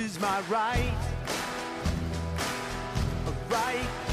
is my right, a right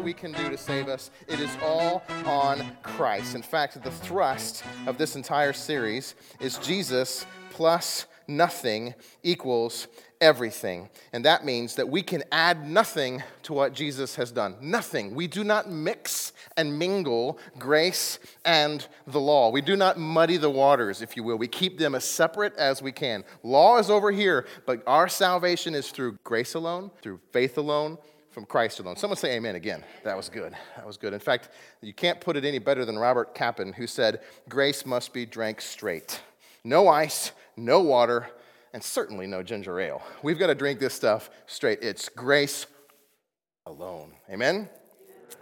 that we can do to save us. It is all on Christ. In fact, the thrust of this entire series is Jesus plus nothing equals everything. And that means that we can add nothing to what Jesus has done. Nothing. We do not mix and mingle grace and the law. We do not muddy the waters, if you will. We keep them as separate as we can. Law is over here, but our salvation is through grace alone, through faith alone, from Christ alone. Someone say amen again. That was good. That was good. In fact, you can't put it any better than Robert Capon, who said, Grace must be drank straight. No ice, no water, and certainly no ginger ale. We've got to drink this stuff straight. It's grace alone. Amen?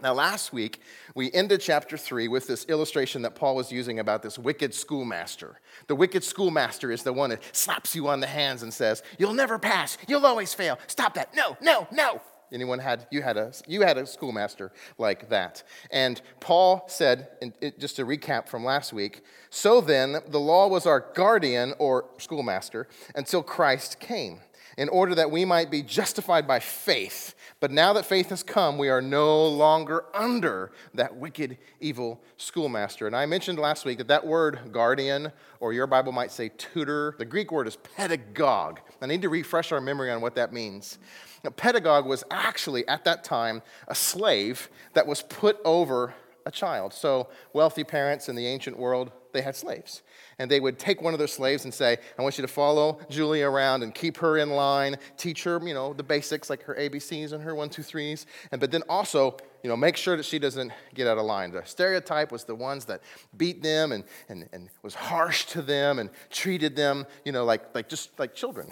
Now, last week, we ended chapter 3 with this illustration that Paul was using about this wicked schoolmaster. The wicked schoolmaster is the one that slaps you on the hands and says, You'll never pass. You'll always fail. Stop that. No, no, no. Anyone had, you had a, you had a schoolmaster like that. And Paul said, and it, just to recap from last week, so then the law was our guardian or schoolmaster until Christ came in order that we might be justified by faith. But now that faith has come, we are no longer under that wicked, evil schoolmaster. And I mentioned last week that that word guardian, or your Bible might say tutor, the Greek word is pedagogue. I need to refresh our memory on what that means. Now, pedagogue was actually, at that time, a slave that was put over a child. So, wealthy parents in the ancient world, they had slaves. And they would take one of their slaves and say, I want you to follow Julie around and keep her in line, teach her, you know, the basics like her ABCs and her one, two, threes. And but then also, you know, make sure that she doesn't get out of line. The stereotype was the ones that beat them and, and, and was harsh to them and treated them, you know, like, like just like children.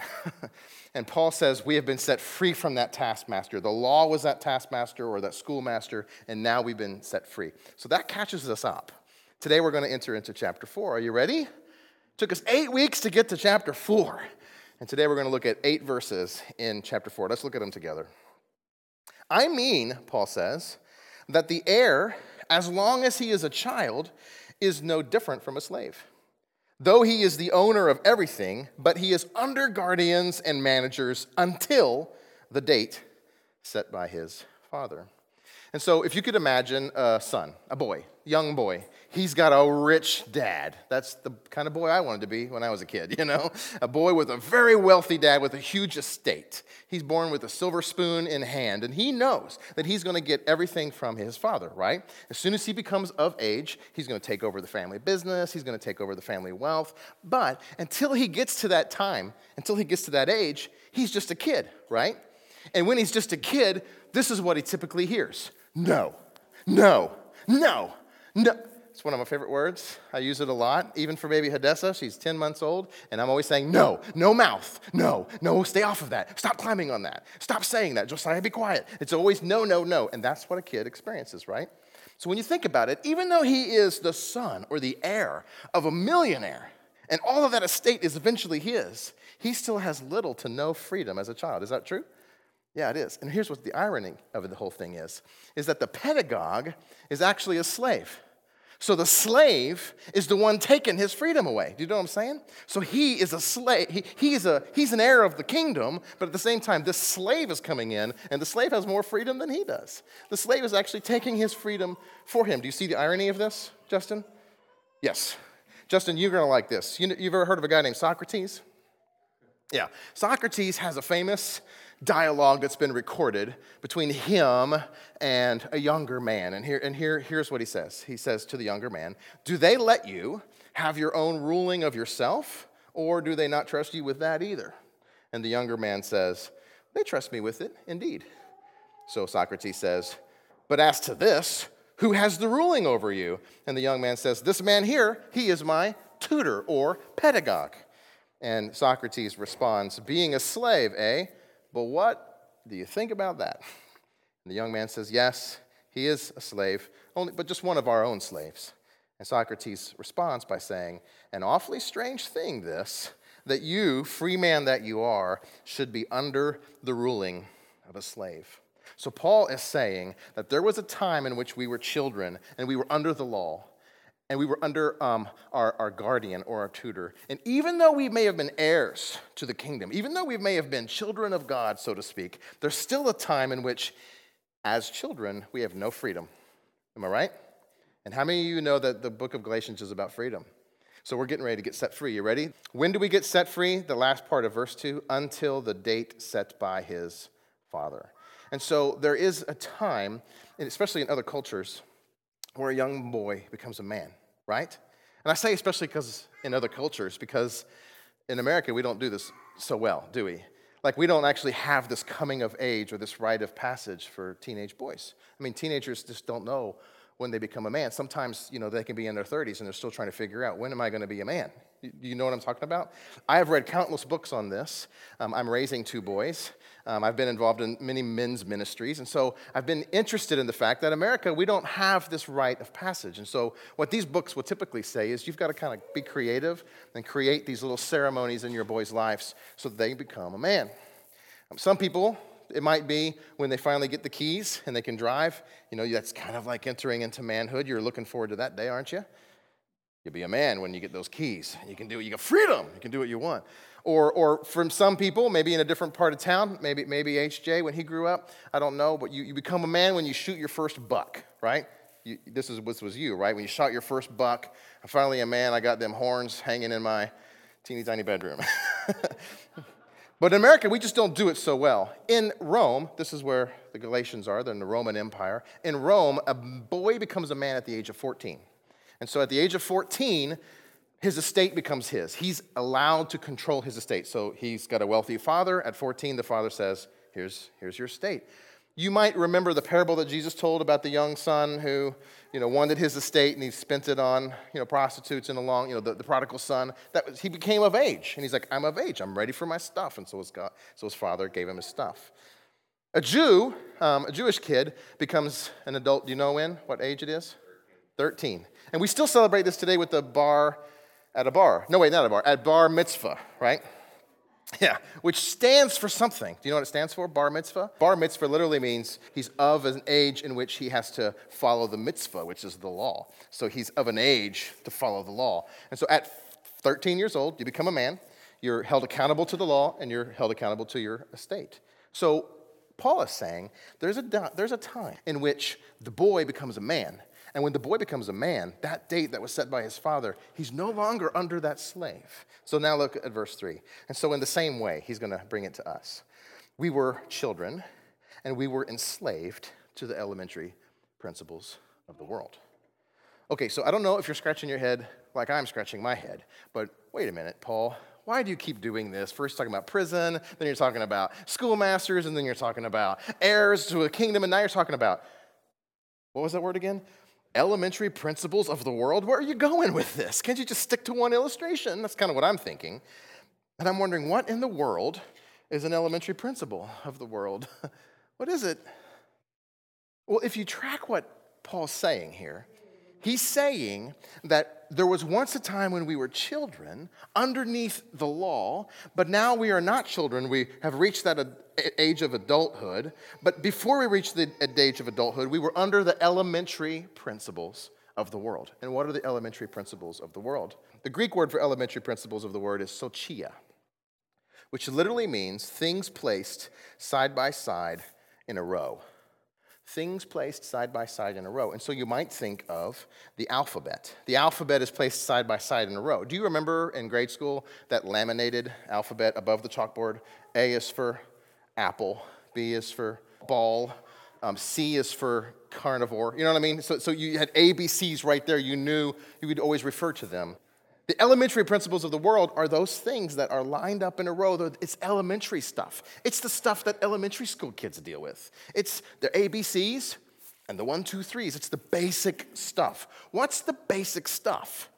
and Paul says we have been set free from that taskmaster. The law was that taskmaster or that schoolmaster, and now we've been set free. So that catches us up. Today we're going to enter into chapter four. Are you ready? It took us eight weeks to get to chapter four. And today we're going to look at eight verses in chapter four. Let's look at them together. I mean, Paul says, that the heir, as long as he is a child, is no different from a slave. Though he is the owner of everything, but he is under guardians and managers until the date set by his father. And so, if you could imagine a son, a boy, young boy, he's got a rich dad. That's the kind of boy I wanted to be when I was a kid, you know? A boy with a very wealthy dad with a huge estate. He's born with a silver spoon in hand, and he knows that he's going to get everything from his father, right? As soon as he becomes of age, he's going to take over the family business, he's going to take over the family wealth. But until he gets to that time, until he gets to that age, he's just a kid, right? And when he's just a kid, this is what he typically hears no, no, no, no. It's one of my favorite words. I use it a lot, even for baby Hadessa. She's 10 months old, and I'm always saying, no, no mouth, no, no, stay off of that. Stop climbing on that. Stop saying that. Josiah, be quiet. It's always no, no, no. And that's what a kid experiences, right? So when you think about it, even though he is the son or the heir of a millionaire, and all of that estate is eventually his, he still has little to no freedom as a child. Is that true? Yeah, it is. And here's what the irony of the whole thing is is that the pedagogue is actually a slave. So the slave is the one taking his freedom away. Do you know what I'm saying? So he is a slave. He, he's, a, he's an heir of the kingdom, but at the same time, this slave is coming in, and the slave has more freedom than he does. The slave is actually taking his freedom for him. Do you see the irony of this, Justin? Yes. Justin, you're going to like this. You, you've ever heard of a guy named Socrates? Yeah. Socrates has a famous dialogue that's been recorded between him and a younger man. And, here, and here, here's what he says He says to the younger man, Do they let you have your own ruling of yourself, or do they not trust you with that either? And the younger man says, They trust me with it, indeed. So Socrates says, But as to this, Who has the ruling over you? And the young man says, This man here, he is my tutor or pedagogue. And Socrates responds, Being a slave, eh? But what do you think about that? And the young man says, Yes, he is a slave, only, but just one of our own slaves. And Socrates responds by saying, An awfully strange thing, this, that you, free man that you are, should be under the ruling of a slave. So Paul is saying that there was a time in which we were children and we were under the law and we were under um, our, our guardian or our tutor. And even though we may have been heirs to the kingdom, even though we may have been children of God, so to speak, there's still a time in which, as children, we have no freedom. Am I right? And how many of you know that the book of Galatians is about freedom? So we're getting ready to get set free. You ready? When do we get set free? The last part of verse 2 until the date set by his father. And so there is a time, especially in other cultures, where a young boy becomes a man, right? And I say especially because in other cultures, because in America we don't do this so well, do we? Like we don't actually have this coming of age or this rite of passage for teenage boys. I mean, teenagers just don't know when they become a man. Sometimes, you know, they can be in their 30s and they're still trying to figure out when am I going to be a man? You know what I'm talking about? I have read countless books on this. Um, I'm raising two boys. Um, I've been involved in many men's ministries. And so I've been interested in the fact that America, we don't have this rite of passage. And so what these books will typically say is you've got to kind of be creative and create these little ceremonies in your boys' lives so that they become a man. Um, some people, it might be when they finally get the keys and they can drive. You know, that's kind of like entering into manhood. You're looking forward to that day, aren't you? You'll be a man when you get those keys. You can do. You got freedom. You can do what you want. Or, or from some people, maybe in a different part of town, maybe, maybe HJ when he grew up, I don't know, but you, you become a man when you shoot your first buck, right? You, this, is, this was you, right? When you shot your first buck, I'm finally a man. I got them horns hanging in my teeny tiny bedroom. but in America, we just don't do it so well. In Rome, this is where the Galatians are, they're in the Roman Empire. In Rome, a boy becomes a man at the age of 14. And so at the age of 14, his estate becomes his. He's allowed to control his estate. So he's got a wealthy father. At 14, the father says, Here's, here's your estate. You might remember the parable that Jesus told about the young son who, you know, wanted his estate and he spent it on, you know, prostitutes and along, you know, the, the prodigal son. That was, he became of age. And he's like, I'm of age. I'm ready for my stuff. And so his, God, so his father gave him his stuff. A Jew, um, a Jewish kid, becomes an adult. Do you know when? What age it is? 13. And we still celebrate this today with the bar at a bar. No, wait, not a bar, at bar mitzvah, right? Yeah, which stands for something. Do you know what it stands for? Bar mitzvah? Bar mitzvah literally means he's of an age in which he has to follow the mitzvah, which is the law. So he's of an age to follow the law. And so at 13 years old, you become a man, you're held accountable to the law, and you're held accountable to your estate. So Paul is saying there's a, there's a time in which the boy becomes a man and when the boy becomes a man, that date that was set by his father, he's no longer under that slave. So now look at verse 3. And so, in the same way, he's going to bring it to us. We were children, and we were enslaved to the elementary principles of the world. Okay, so I don't know if you're scratching your head like I'm scratching my head, but wait a minute, Paul. Why do you keep doing this? First, talking about prison, then you're talking about schoolmasters, and then you're talking about heirs to a kingdom, and now you're talking about what was that word again? Elementary principles of the world? Where are you going with this? Can't you just stick to one illustration? That's kind of what I'm thinking. And I'm wondering, what in the world is an elementary principle of the world? what is it? Well, if you track what Paul's saying here, he's saying that there was once a time when we were children underneath the law, but now we are not children. We have reached that age of adulthood. But before we reached the age of adulthood, we were under the elementary principles of the world. And what are the elementary principles of the world? The Greek word for elementary principles of the word is sochia, which literally means things placed side by side in a row things placed side by side in a row. And so you might think of the alphabet. The alphabet is placed side by side in a row. Do you remember in grade school that laminated alphabet above the chalkboard? A is for apple, B is for ball, um, C is for carnivore. You know what I mean? So, so you had ABCs right there. You knew you would always refer to them. The elementary principles of the world are those things that are lined up in a row. It's elementary stuff. It's the stuff that elementary school kids deal with. It's their ABCs, and the one, two, threes. It's the basic stuff. What's the basic stuff?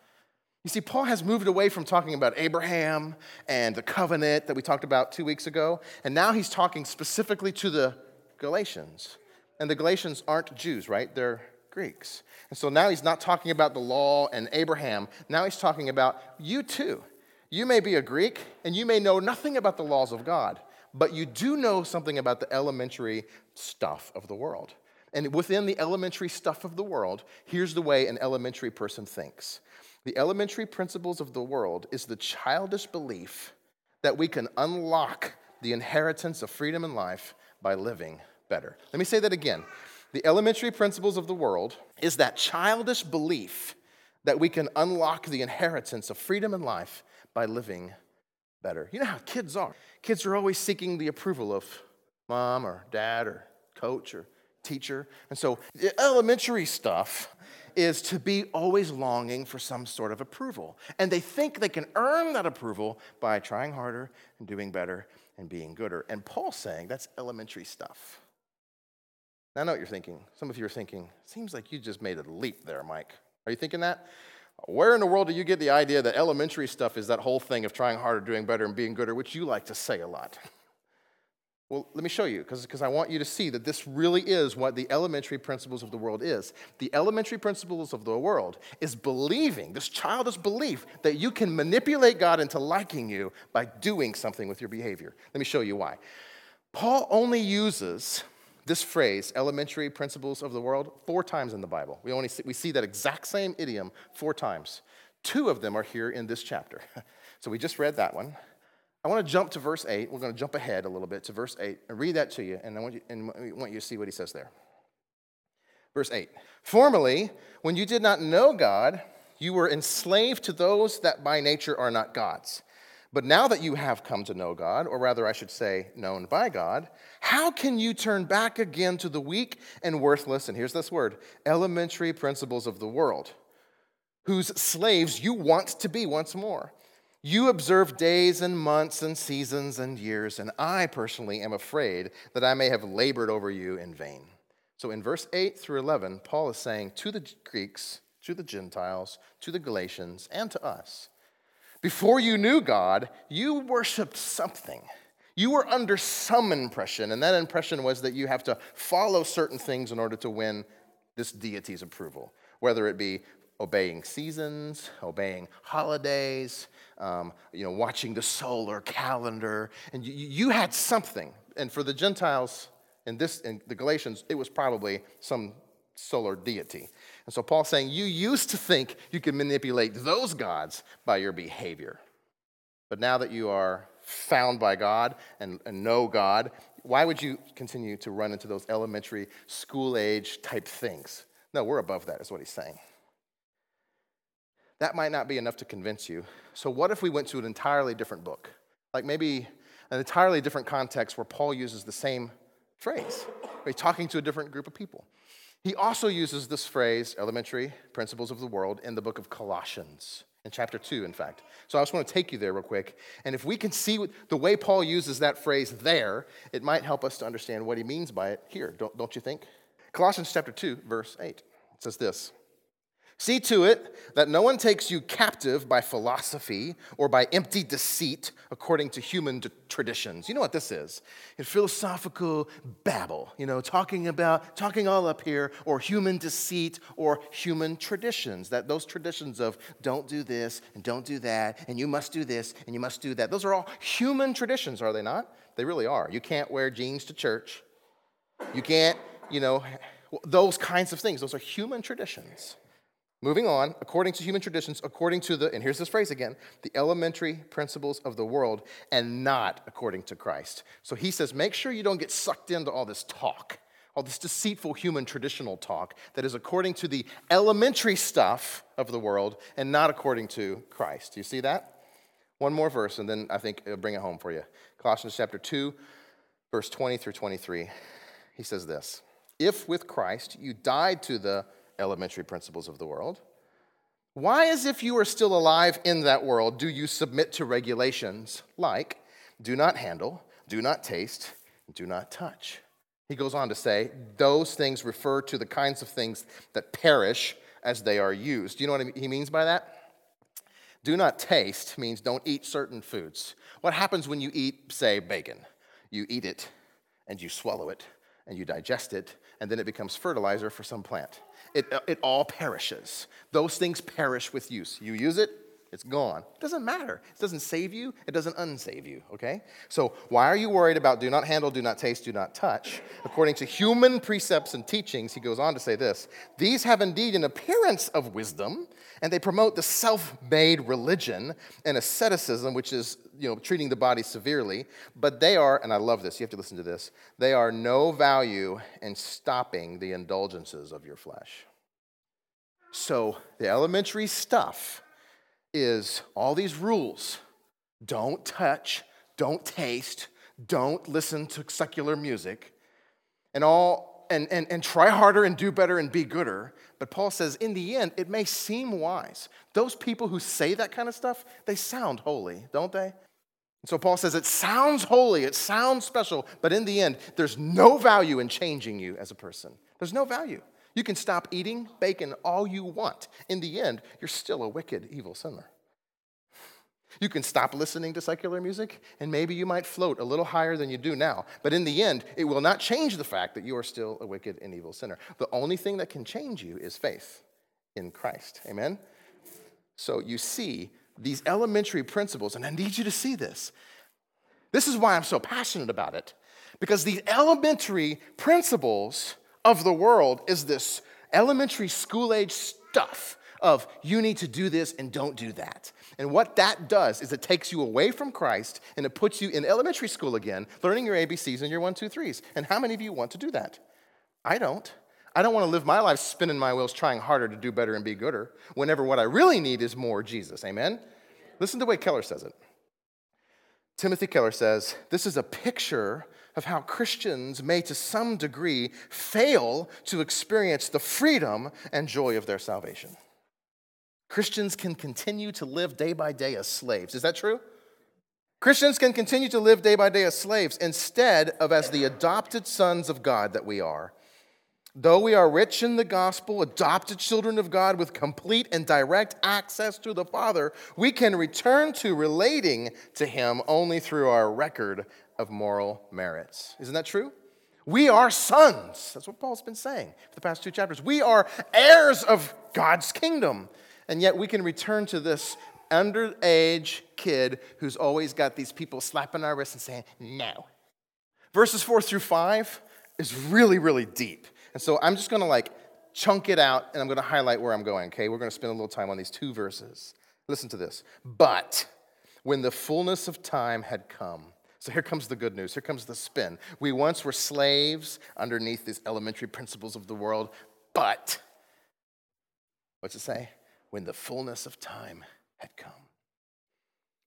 You see, Paul has moved away from talking about Abraham and the covenant that we talked about two weeks ago, and now he's talking specifically to the Galatians. And the Galatians aren't Jews, right? They're Greeks. And so now he's not talking about the law and Abraham. Now he's talking about you too. You may be a Greek and you may know nothing about the laws of God, but you do know something about the elementary stuff of the world. And within the elementary stuff of the world, here's the way an elementary person thinks the elementary principles of the world is the childish belief that we can unlock the inheritance of freedom and life by living better. Let me say that again. The elementary principles of the world is that childish belief that we can unlock the inheritance of freedom and life by living better. You know how kids are. Kids are always seeking the approval of mom or dad or coach or teacher. And so, the elementary stuff is to be always longing for some sort of approval. And they think they can earn that approval by trying harder and doing better and being gooder. And Paul's saying that's elementary stuff. Now, I know what you're thinking. Some of you are thinking, seems like you just made a leap there, Mike. Are you thinking that? Where in the world do you get the idea that elementary stuff is that whole thing of trying harder, doing better, and being gooder, which you like to say a lot? Well, let me show you, because I want you to see that this really is what the elementary principles of the world is. The elementary principles of the world is believing, this childish belief, that you can manipulate God into liking you by doing something with your behavior. Let me show you why. Paul only uses this phrase, elementary principles of the world, four times in the Bible. We only see, we see that exact same idiom four times. Two of them are here in this chapter. So we just read that one. I want to jump to verse 8. We're going to jump ahead a little bit to verse 8 and read that to you, and I want you, and I want you to see what he says there. Verse 8 Formerly, when you did not know God, you were enslaved to those that by nature are not God's. But now that you have come to know God, or rather, I should say, known by God, how can you turn back again to the weak and worthless, and here's this word, elementary principles of the world, whose slaves you want to be once more? You observe days and months and seasons and years, and I personally am afraid that I may have labored over you in vain. So in verse 8 through 11, Paul is saying to the Greeks, to the Gentiles, to the Galatians, and to us, before you knew God, you worshiped something. You were under some impression, and that impression was that you have to follow certain things in order to win this deity's approval, whether it be obeying seasons, obeying holidays, um, you know, watching the solar calendar, and you, you had something. And for the Gentiles in this, in the Galatians, it was probably some solar deity. And so Paul's saying, You used to think you could manipulate those gods by your behavior. But now that you are found by God and, and know God, why would you continue to run into those elementary school age type things? No, we're above that, is what he's saying. That might not be enough to convince you. So, what if we went to an entirely different book? Like maybe an entirely different context where Paul uses the same phrase, he's talking to a different group of people. He also uses this phrase, elementary principles of the world, in the book of Colossians, in chapter 2, in fact. So I just want to take you there real quick. And if we can see the way Paul uses that phrase there, it might help us to understand what he means by it here, don't, don't you think? Colossians chapter 2, verse 8. It says this See to it that no one takes you captive by philosophy or by empty deceit according to human traditions. You know what this is? It's philosophical babble, you know, talking about, talking all up here, or human deceit or human traditions. That those traditions of don't do this and don't do that, and you must do this and you must do that. Those are all human traditions, are they not? They really are. You can't wear jeans to church. You can't, you know, those kinds of things. Those are human traditions. Moving on, according to human traditions, according to the, and here's this phrase again, the elementary principles of the world, and not according to Christ. So he says, make sure you don't get sucked into all this talk, all this deceitful human traditional talk that is according to the elementary stuff of the world and not according to Christ. Do you see that? One more verse, and then I think it'll bring it home for you. Colossians chapter 2, verse 20 through 23. He says this If with Christ you died to the elementary principles of the world? Why, as if you are still alive in that world, do you submit to regulations like do not handle, do not taste, do not touch? He goes on to say, those things refer to the kinds of things that perish as they are used. Do you know what he means by that? Do not taste means don't eat certain foods. What happens when you eat, say, bacon? You eat it and you swallow it and you digest it, and then it becomes fertilizer for some plant. It, it all perishes. Those things perish with use. You use it, it's gone. It doesn't matter. It doesn't save you, it doesn't unsave you, okay? So, why are you worried about do not handle, do not taste, do not touch? According to human precepts and teachings, he goes on to say this these have indeed an appearance of wisdom, and they promote the self made religion and asceticism, which is you know, treating the body severely, but they are, and I love this, you have to listen to this, they are no value in stopping the indulgences of your flesh. So, the elementary stuff is all these rules. Don't touch, don't taste, don't listen to secular music, and all and, and, and try harder and do better and be gooder. But Paul says, in the end, it may seem wise. Those people who say that kind of stuff, they sound holy, don't they? And So Paul says it sounds holy, it sounds special, but in the end, there's no value in changing you as a person. There's no value. You can stop eating bacon all you want. In the end, you're still a wicked, evil sinner. You can stop listening to secular music, and maybe you might float a little higher than you do now. But in the end, it will not change the fact that you are still a wicked and evil sinner. The only thing that can change you is faith in Christ. Amen? So you see these elementary principles, and I need you to see this. This is why I'm so passionate about it, because these elementary principles of the world is this elementary school age stuff of you need to do this and don't do that. And what that does is it takes you away from Christ and it puts you in elementary school again, learning your ABCs and your one, two, threes. And how many of you want to do that? I don't. I don't want to live my life spinning my wheels, trying harder to do better and be gooder, whenever what I really need is more Jesus. Amen? Listen to the way Keller says it. Timothy Keller says, This is a picture of how Christians may, to some degree, fail to experience the freedom and joy of their salvation. Christians can continue to live day by day as slaves. Is that true? Christians can continue to live day by day as slaves instead of as the adopted sons of God that we are. Though we are rich in the gospel, adopted children of God with complete and direct access to the Father, we can return to relating to Him only through our record of moral merits. Isn't that true? We are sons. That's what Paul's been saying for the past two chapters. We are heirs of God's kingdom. And yet we can return to this underage kid who's always got these people slapping our wrists and saying, no. Verses four through five is really, really deep. And so I'm just gonna like chunk it out and I'm gonna highlight where I'm going, okay? We're gonna spend a little time on these two verses. Listen to this. But when the fullness of time had come, so here comes the good news. Here comes the spin. We once were slaves underneath these elementary principles of the world, but, what's it say? When the fullness of time had come.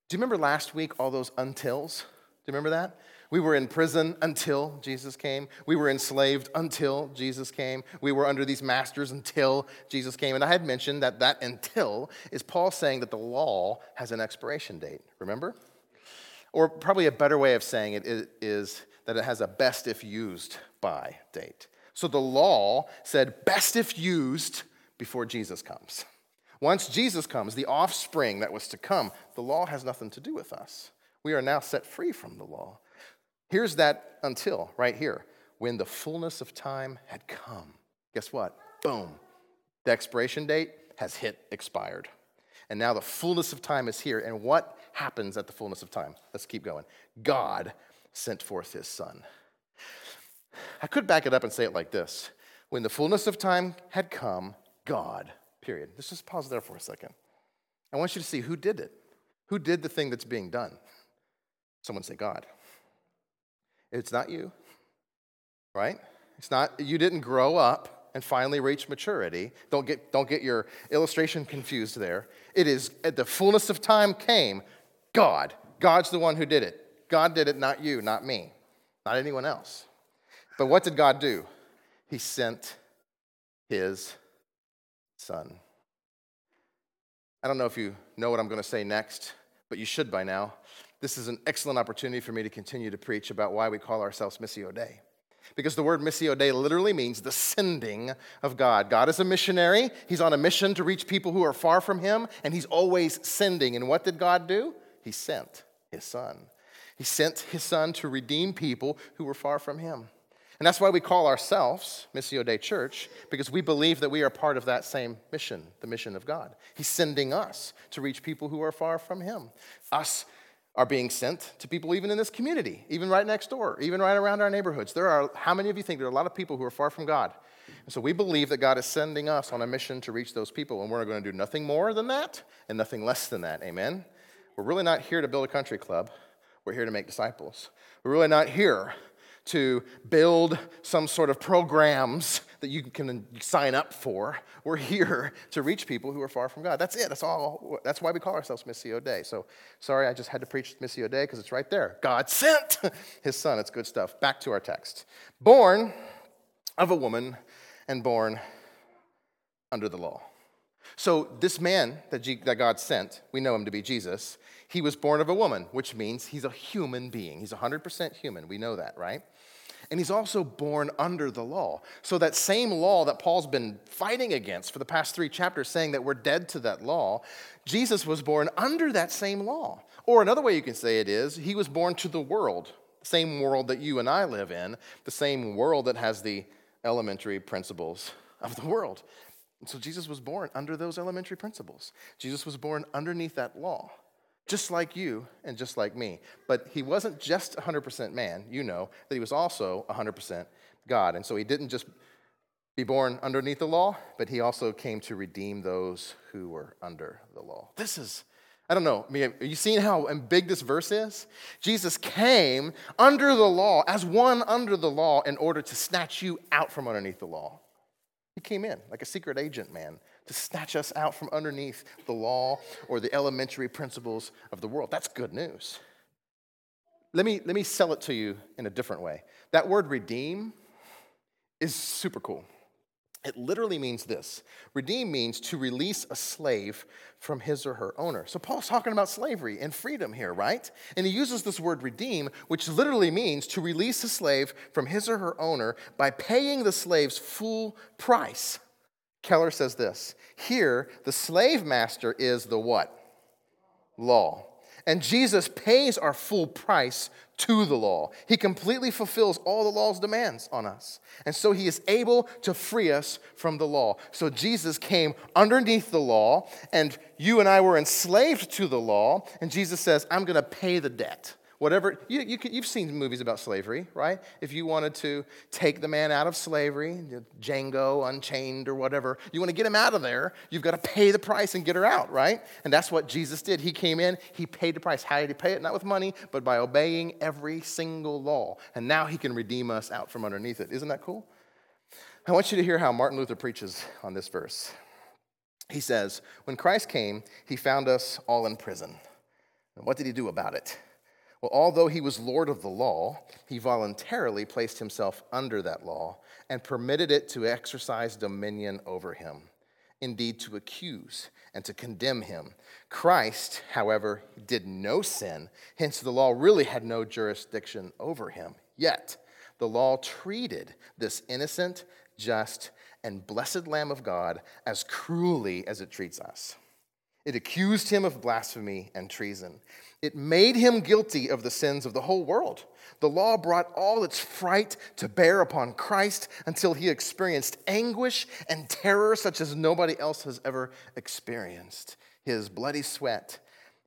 Do you remember last week all those untils? Do you remember that? We were in prison until Jesus came. We were enslaved until Jesus came. We were under these masters until Jesus came. And I had mentioned that that until is Paul saying that the law has an expiration date. Remember? Or probably a better way of saying it is that it has a best if used by date. So the law said best if used before Jesus comes. Once Jesus comes, the offspring that was to come, the law has nothing to do with us. We are now set free from the law. Here's that until right here. When the fullness of time had come, guess what? Boom. The expiration date has hit expired. And now the fullness of time is here. And what happens at the fullness of time? Let's keep going. God sent forth his son. I could back it up and say it like this When the fullness of time had come, God period. Let's just pause there for a second. I want you to see who did it. Who did the thing that's being done? Someone say God. It's not you, right? It's not, you didn't grow up and finally reach maturity. Don't get, don't get your illustration confused there. It is at the fullness of time came, God. God's the one who did it. God did it, not you, not me, not anyone else. But what did God do? He sent his son. I don't know if you know what I'm going to say next, but you should by now. This is an excellent opportunity for me to continue to preach about why we call ourselves Missio Dei. Because the word missio Dei literally means the sending of God. God is a missionary. He's on a mission to reach people who are far from him, and he's always sending. And what did God do? He sent his son. He sent his son to redeem people who were far from him. And that's why we call ourselves Missio Dei Church, because we believe that we are part of that same mission, the mission of God. He's sending us to reach people who are far from him. Us are being sent to people even in this community, even right next door, even right around our neighborhoods. There are, how many of you think there are a lot of people who are far from God? And so we believe that God is sending us on a mission to reach those people, and we're going to do nothing more than that and nothing less than that. Amen? We're really not here to build a country club, we're here to make disciples. We're really not here to build some sort of programs that you can sign up for. We're here to reach people who are far from God. That's it. That's all. That's why we call ourselves Missio Dei. So sorry, I just had to preach Missio Dei because it's right there. God sent his son. It's good stuff. Back to our text. Born of a woman and born under the law. So, this man that, that God sent, we know him to be Jesus, he was born of a woman, which means he's a human being. He's 100% human. We know that, right? And he's also born under the law. So, that same law that Paul's been fighting against for the past three chapters, saying that we're dead to that law, Jesus was born under that same law. Or another way you can say it is, he was born to the world, the same world that you and I live in, the same world that has the elementary principles of the world. And so Jesus was born under those elementary principles. Jesus was born underneath that law, just like you and just like me. But he wasn't just 100% man. You know that he was also 100% God. And so he didn't just be born underneath the law, but he also came to redeem those who were under the law. This is, I don't know, are you seeing how big this verse is? Jesus came under the law, as one under the law, in order to snatch you out from underneath the law. He came in like a secret agent, man, to snatch us out from underneath the law or the elementary principles of the world. That's good news. Let me, let me sell it to you in a different way. That word redeem is super cool. It literally means this redeem means to release a slave from his or her owner. So Paul's talking about slavery and freedom here, right? And he uses this word redeem, which literally means to release a slave from his or her owner by paying the slave's full price. Keller says this here, the slave master is the what? Law. And Jesus pays our full price to the law. He completely fulfills all the law's demands on us. And so he is able to free us from the law. So Jesus came underneath the law, and you and I were enslaved to the law. And Jesus says, I'm going to pay the debt. Whatever, you, you, you've seen movies about slavery, right? If you wanted to take the man out of slavery, Django, Unchained, or whatever, you want to get him out of there, you've got to pay the price and get her out, right? And that's what Jesus did. He came in, he paid the price. How did he pay it? Not with money, but by obeying every single law. And now he can redeem us out from underneath it. Isn't that cool? I want you to hear how Martin Luther preaches on this verse. He says, When Christ came, he found us all in prison. And what did he do about it? Well, although he was Lord of the law, he voluntarily placed himself under that law and permitted it to exercise dominion over him, indeed, to accuse and to condemn him. Christ, however, did no sin, hence, the law really had no jurisdiction over him. Yet, the law treated this innocent, just, and blessed Lamb of God as cruelly as it treats us. It accused him of blasphemy and treason. It made him guilty of the sins of the whole world. The law brought all its fright to bear upon Christ until he experienced anguish and terror such as nobody else has ever experienced. His bloody sweat,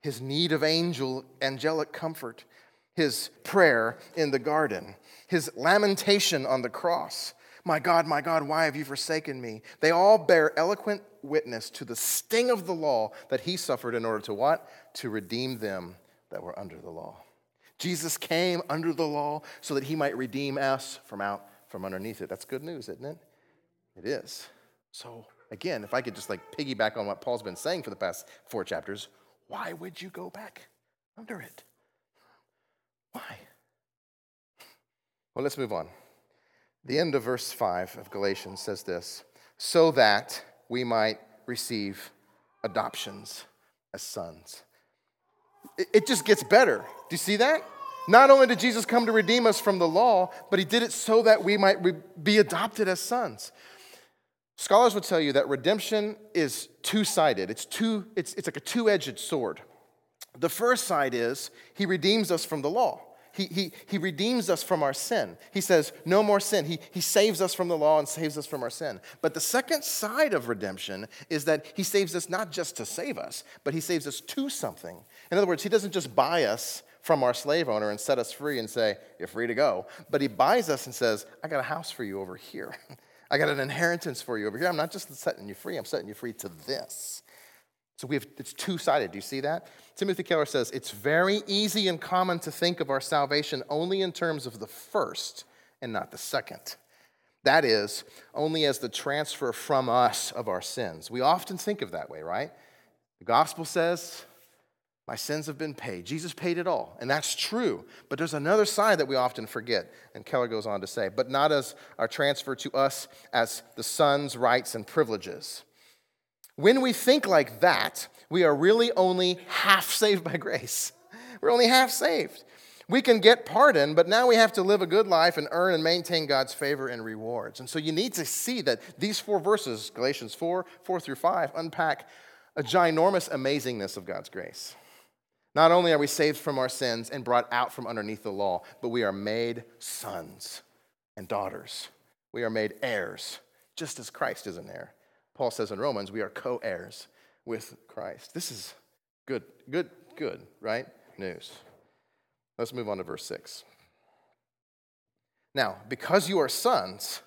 his need of angel, angelic comfort, his prayer in the garden, his lamentation on the cross. My God, my God, why have you forsaken me? They all bear eloquent witness to the sting of the law that he suffered in order to what? To redeem them that were under the law. Jesus came under the law so that he might redeem us from out from underneath it. That's good news, isn't it? It is. So, again, if I could just like piggyback on what Paul's been saying for the past four chapters, why would you go back under it? Why? Well, let's move on. The end of verse 5 of Galatians says this so that we might receive adoptions as sons. It, just gets better. Do you see that? Not only did Jesus come to redeem us from the law, but he did it so that we might be adopted as sons. Scholars would tell you that redemption is two sided, it's, two, it's, it's like a two edged sword. The first side is he redeems us from the law. He, he, he redeems us from our sin. He says, no more sin. He, he saves us from the law and saves us from our sin. But the second side of redemption is that he saves us not just to save us, but he saves us to something. In other words, he doesn't just buy us from our slave owner and set us free and say, you're free to go. But he buys us and says, I got a house for you over here. I got an inheritance for you over here. I'm not just setting you free, I'm setting you free to this. So we have, it's two sided. Do you see that? Timothy Keller says it's very easy and common to think of our salvation only in terms of the first and not the second. That is, only as the transfer from us of our sins. We often think of that way, right? The gospel says, My sins have been paid. Jesus paid it all, and that's true. But there's another side that we often forget. And Keller goes on to say, But not as our transfer to us as the son's rights and privileges. When we think like that, we are really only half saved by grace. We're only half saved. We can get pardon, but now we have to live a good life and earn and maintain God's favor and rewards. And so you need to see that these four verses, Galatians 4, 4 through 5, unpack a ginormous amazingness of God's grace. Not only are we saved from our sins and brought out from underneath the law, but we are made sons and daughters. We are made heirs, just as Christ is an heir. Paul says in Romans, we are co heirs with Christ. This is good, good, good, right? News. Let's move on to verse 6. Now, because you are sons,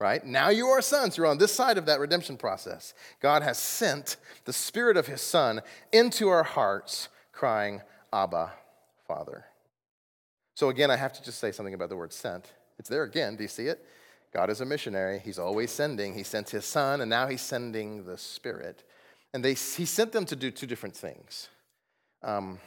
right? Now you are sons. You're on this side of that redemption process. God has sent the Spirit of His Son into our hearts, crying, Abba, Father. So, again, I have to just say something about the word sent. It's there again. Do you see it? God is a missionary. He's always sending. He sent his son, and now he's sending the Spirit. And they, he sent them to do two different things. Um,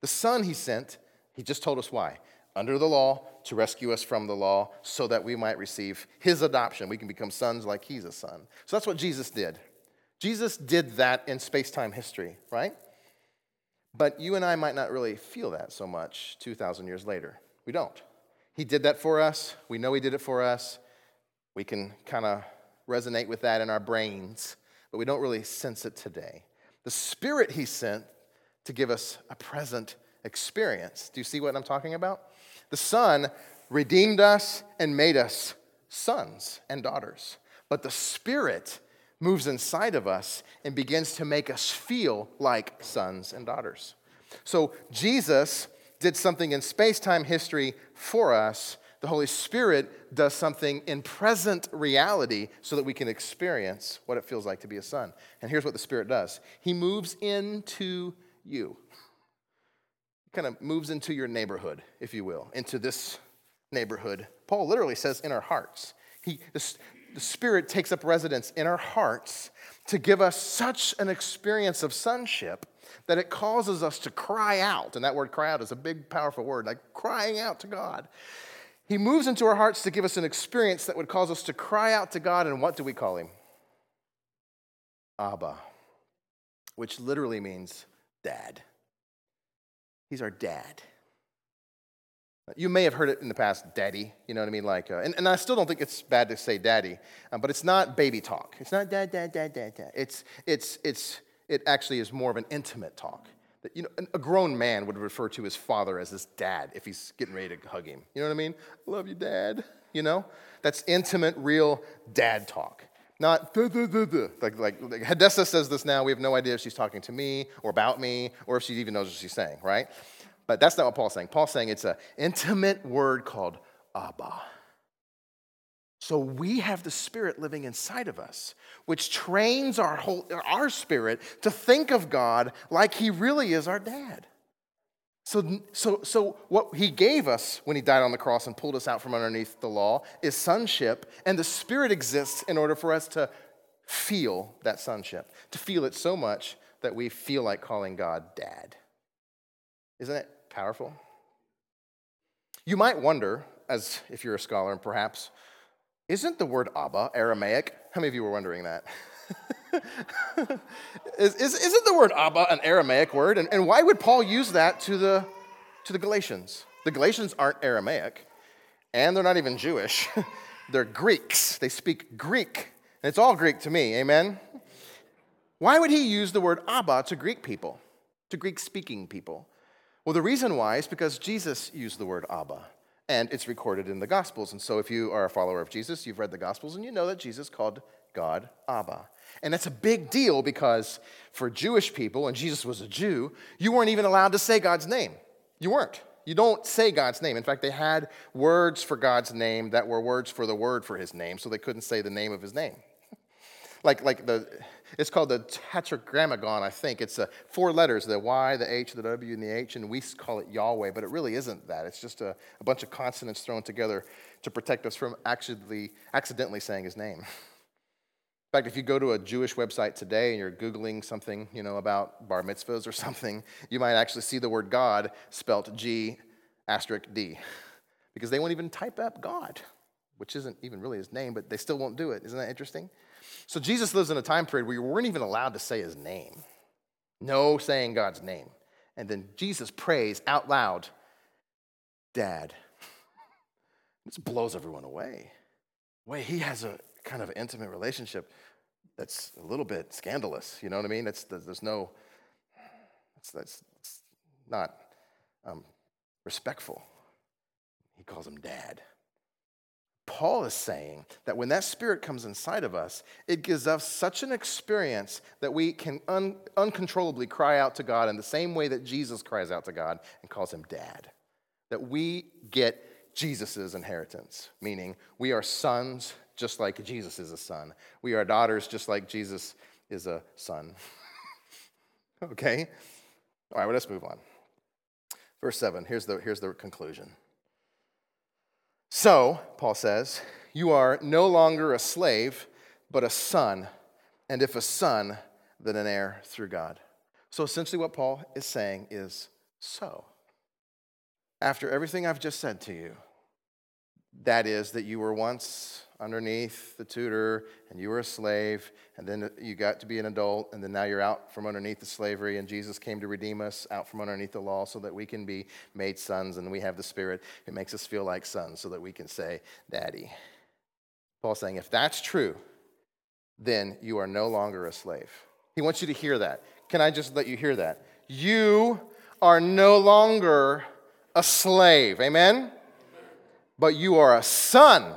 the son he sent, he just told us why. Under the law, to rescue us from the law, so that we might receive his adoption. We can become sons like he's a son. So that's what Jesus did. Jesus did that in space time history, right? But you and I might not really feel that so much 2,000 years later. We don't. He did that for us. We know he did it for us. We can kind of resonate with that in our brains, but we don't really sense it today. The Spirit He sent to give us a present experience. Do you see what I'm talking about? The Son redeemed us and made us sons and daughters, but the Spirit moves inside of us and begins to make us feel like sons and daughters. So Jesus did something in space time history for us the Holy Spirit does something in present reality so that we can experience what it feels like to be a son. And here's what the Spirit does He moves into you. Kind of moves into your neighborhood, if you will, into this neighborhood. Paul literally says in our hearts. He, the, the Spirit takes up residence in our hearts to give us such an experience of sonship that it causes us to cry out. And that word cry out is a big, powerful word, like crying out to God. He moves into our hearts to give us an experience that would cause us to cry out to God, and what do we call him? Abba, which literally means dad. He's our dad. You may have heard it in the past, daddy. You know what I mean? Like, uh, and, and I still don't think it's bad to say daddy, um, but it's not baby talk. It's not dad, dad, dad, dad, dad. It's, it's, it's, it actually is more of an intimate talk that you know a grown man would refer to his father as his dad if he's getting ready to hug him. You know what I mean? I love you, dad. You know, that's intimate, real dad talk. Not duh, duh, duh, like like like Hadessa says this now. We have no idea if she's talking to me or about me or if she even knows what she's saying, right? But that's not what Paul's saying. Paul's saying it's an intimate word called Abba. So we have the Spirit living inside of us, which trains our, whole, our spirit to think of God like He really is our dad. So, so, so, what He gave us when He died on the cross and pulled us out from underneath the law is sonship, and the Spirit exists in order for us to feel that sonship, to feel it so much that we feel like calling God dad. Isn't it powerful? You might wonder, as if you're a scholar, and perhaps, isn't the word Abba Aramaic? How many of you were wondering that? is, is, not the word Abba an Aramaic word? And, and why would Paul use that to the, to the Galatians? The Galatians aren't Aramaic, and they're not even Jewish. they're Greeks. They speak Greek. And it's all Greek to me, amen? Why would he use the word Abba to Greek people, to Greek speaking people? Well, the reason why is because Jesus used the word Abba, and it's recorded in the Gospels. And so, if you are a follower of Jesus, you've read the Gospels, and you know that Jesus called God Abba. And that's a big deal because for Jewish people, and Jesus was a Jew, you weren't even allowed to say God's name. You weren't. You don't say God's name. In fact, they had words for God's name that were words for the word for his name, so they couldn't say the name of his name. Like, like the, it's called the tetragrammaton, I think. It's uh, four letters the Y, the H, the W, and the H, and we call it Yahweh, but it really isn't that. It's just a, a bunch of consonants thrown together to protect us from actually, accidentally saying his name. In fact, if you go to a Jewish website today and you're Googling something, you know, about bar mitzvahs or something, you might actually see the word God spelt G asterisk D. Because they won't even type up God, which isn't even really his name, but they still won't do it. Isn't that interesting? So Jesus lives in a time period where you weren't even allowed to say his name. No saying God's name. And then Jesus prays out loud, Dad. This blows everyone away. Wait, he has a kind of intimate relationship that's a little bit scandalous. You know what I mean? It's, there's no, that's, that's not um, respectful. He calls him dad. Paul is saying that when that spirit comes inside of us, it gives us such an experience that we can un- uncontrollably cry out to God in the same way that Jesus cries out to God and calls him dad. That we get Jesus' inheritance, meaning we are sons just like Jesus is a son. We are daughters just like Jesus is a son. okay? All right, well, let's move on. Verse 7, here's the, here's the conclusion. So, Paul says, you are no longer a slave, but a son, and if a son, then an heir through God. So, essentially, what Paul is saying is so. After everything I've just said to you, that is, that you were once underneath the tutor and you were a slave and then you got to be an adult and then now you're out from underneath the slavery and jesus came to redeem us out from underneath the law so that we can be made sons and we have the spirit. It makes us feel like sons so that we can say daddy. Paul's saying if that's true then you are no longer a slave. He wants you to hear that. Can i just let you hear that? You are no longer a slave. Amen? But you are a son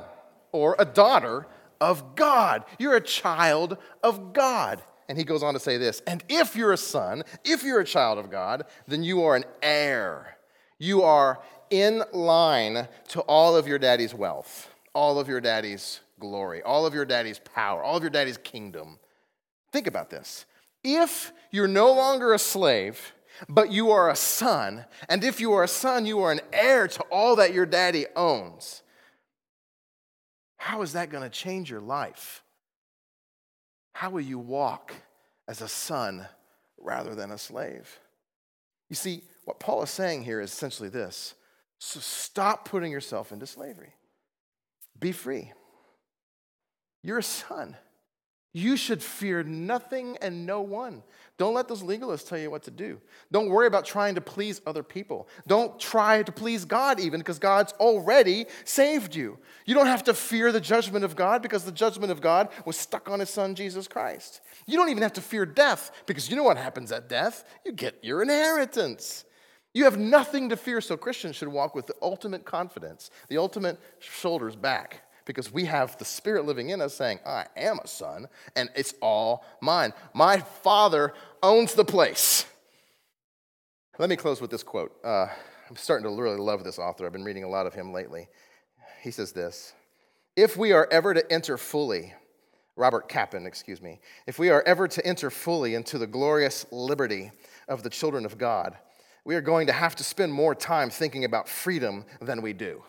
or a daughter of God. You're a child of God. And he goes on to say this And if you're a son, if you're a child of God, then you are an heir. You are in line to all of your daddy's wealth, all of your daddy's glory, all of your daddy's power, all of your daddy's kingdom. Think about this. If you're no longer a slave, but you are a son, and if you are a son, you are an heir to all that your daddy owns. How is that going to change your life? How will you walk as a son rather than a slave? You see, what Paul is saying here is essentially this so stop putting yourself into slavery, be free. You're a son. You should fear nothing and no one. Don't let those legalists tell you what to do. Don't worry about trying to please other people. Don't try to please God, even because God's already saved you. You don't have to fear the judgment of God because the judgment of God was stuck on his son, Jesus Christ. You don't even have to fear death because you know what happens at death? You get your inheritance. You have nothing to fear, so Christians should walk with the ultimate confidence, the ultimate shoulders back because we have the Spirit living in us saying, I am a son, and it's all mine. My Father owns the place. Let me close with this quote. Uh, I'm starting to really love this author. I've been reading a lot of him lately. He says this If we are ever to enter fully, Robert Capon, excuse me, if we are ever to enter fully into the glorious liberty of the children of God, we are going to have to spend more time thinking about freedom than we do.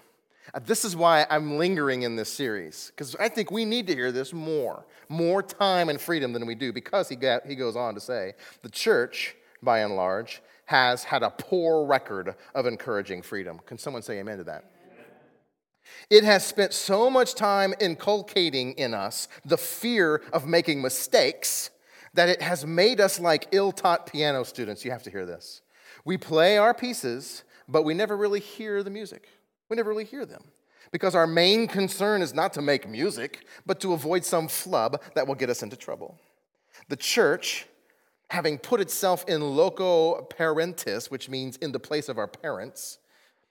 Uh, this is why I'm lingering in this series, because I think we need to hear this more. More time and freedom than we do, because he, got, he goes on to say the church, by and large, has had a poor record of encouraging freedom. Can someone say amen to that? It has spent so much time inculcating in us the fear of making mistakes that it has made us like ill taught piano students. You have to hear this. We play our pieces but we never really hear the music. We never really hear them. Because our main concern is not to make music, but to avoid some flub that will get us into trouble. The church, having put itself in loco parentis, which means in the place of our parents,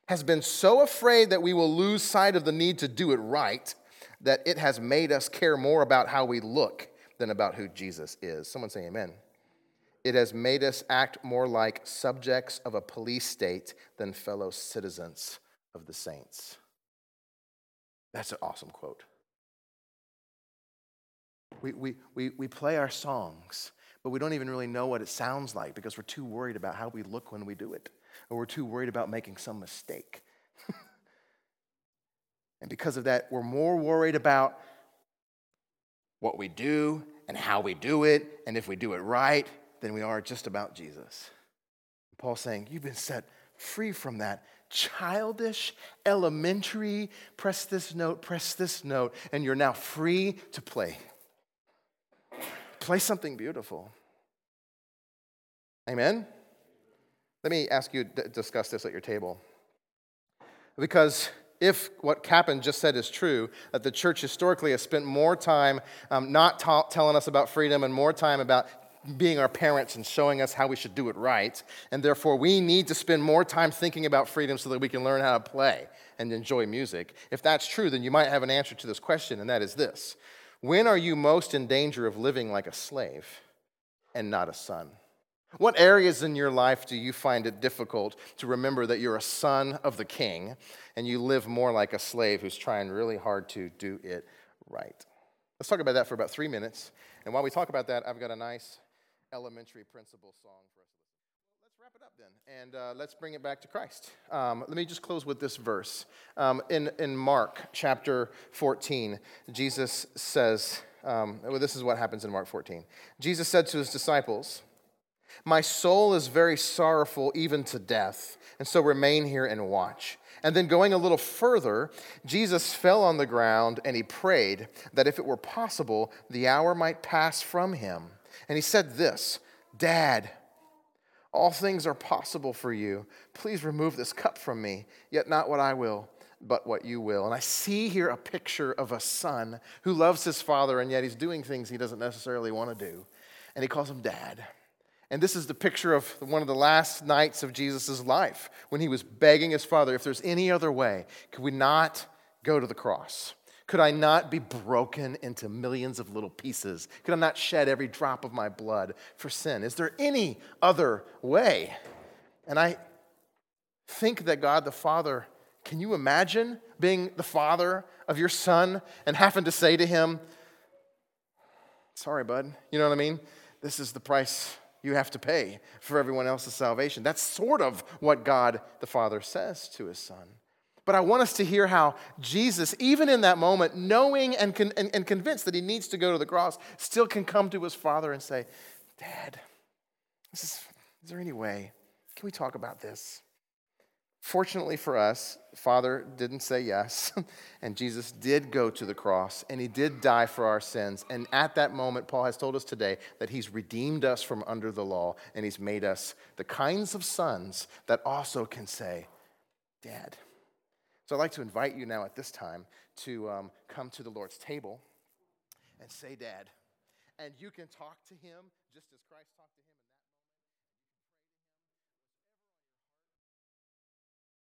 has been so afraid that we will lose sight of the need to do it right that it has made us care more about how we look than about who Jesus is. Someone say amen. It has made us act more like subjects of a police state than fellow citizens of the saints. That's an awesome quote. We, we, we, we play our songs, but we don't even really know what it sounds like because we're too worried about how we look when we do it, or we're too worried about making some mistake. and because of that, we're more worried about what we do and how we do it, and if we do it right, than we are just about Jesus. Paul's saying, You've been set free from that childish, elementary, press this note, press this note, and you're now free to play. Play something beautiful. Amen? Let me ask you to discuss this at your table. Because if what Capon just said is true, that the church historically has spent more time um, not ta- telling us about freedom and more time about being our parents and showing us how we should do it right. And therefore, we need to spend more time thinking about freedom so that we can learn how to play and enjoy music. If that's true, then you might have an answer to this question, and that is this When are you most in danger of living like a slave and not a son? What areas in your life do you find it difficult to remember that you're a son of the king and you live more like a slave who's trying really hard to do it right? Let's talk about that for about three minutes. And while we talk about that, I've got a nice elementary principle song for us to listen. Well, let's wrap it up then, and uh, let's bring it back to Christ. Um, let me just close with this verse. Um, in, in Mark chapter 14, Jesus says, um, well, this is what happens in Mark 14. Jesus said to his disciples, My soul is very sorrowful, even to death, and so remain here and watch. And then going a little further, Jesus fell on the ground and he prayed that if it were possible, the hour might pass from him. And he said this Dad, all things are possible for you. Please remove this cup from me, yet not what I will, but what you will. And I see here a picture of a son who loves his father, and yet he's doing things he doesn't necessarily want to do. And he calls him dad. And this is the picture of one of the last nights of Jesus' life when he was begging his father, if there's any other way, could we not go to the cross? Could I not be broken into millions of little pieces? Could I not shed every drop of my blood for sin? Is there any other way? And I think that God the Father, can you imagine being the father of your son and having to say to him, Sorry, bud. You know what I mean? This is the price you have to pay for everyone else's salvation. That's sort of what God the Father says to his son. But I want us to hear how Jesus, even in that moment, knowing and, con- and, and convinced that he needs to go to the cross, still can come to his father and say, Dad, is, is there any way? Can we talk about this? Fortunately for us, Father didn't say yes, and Jesus did go to the cross, and he did die for our sins. And at that moment, Paul has told us today that he's redeemed us from under the law, and he's made us the kinds of sons that also can say, Dad. So I'd like to invite you now at this time to um, come to the Lord's table and say, Dad. And you can talk to him just as Christ talked.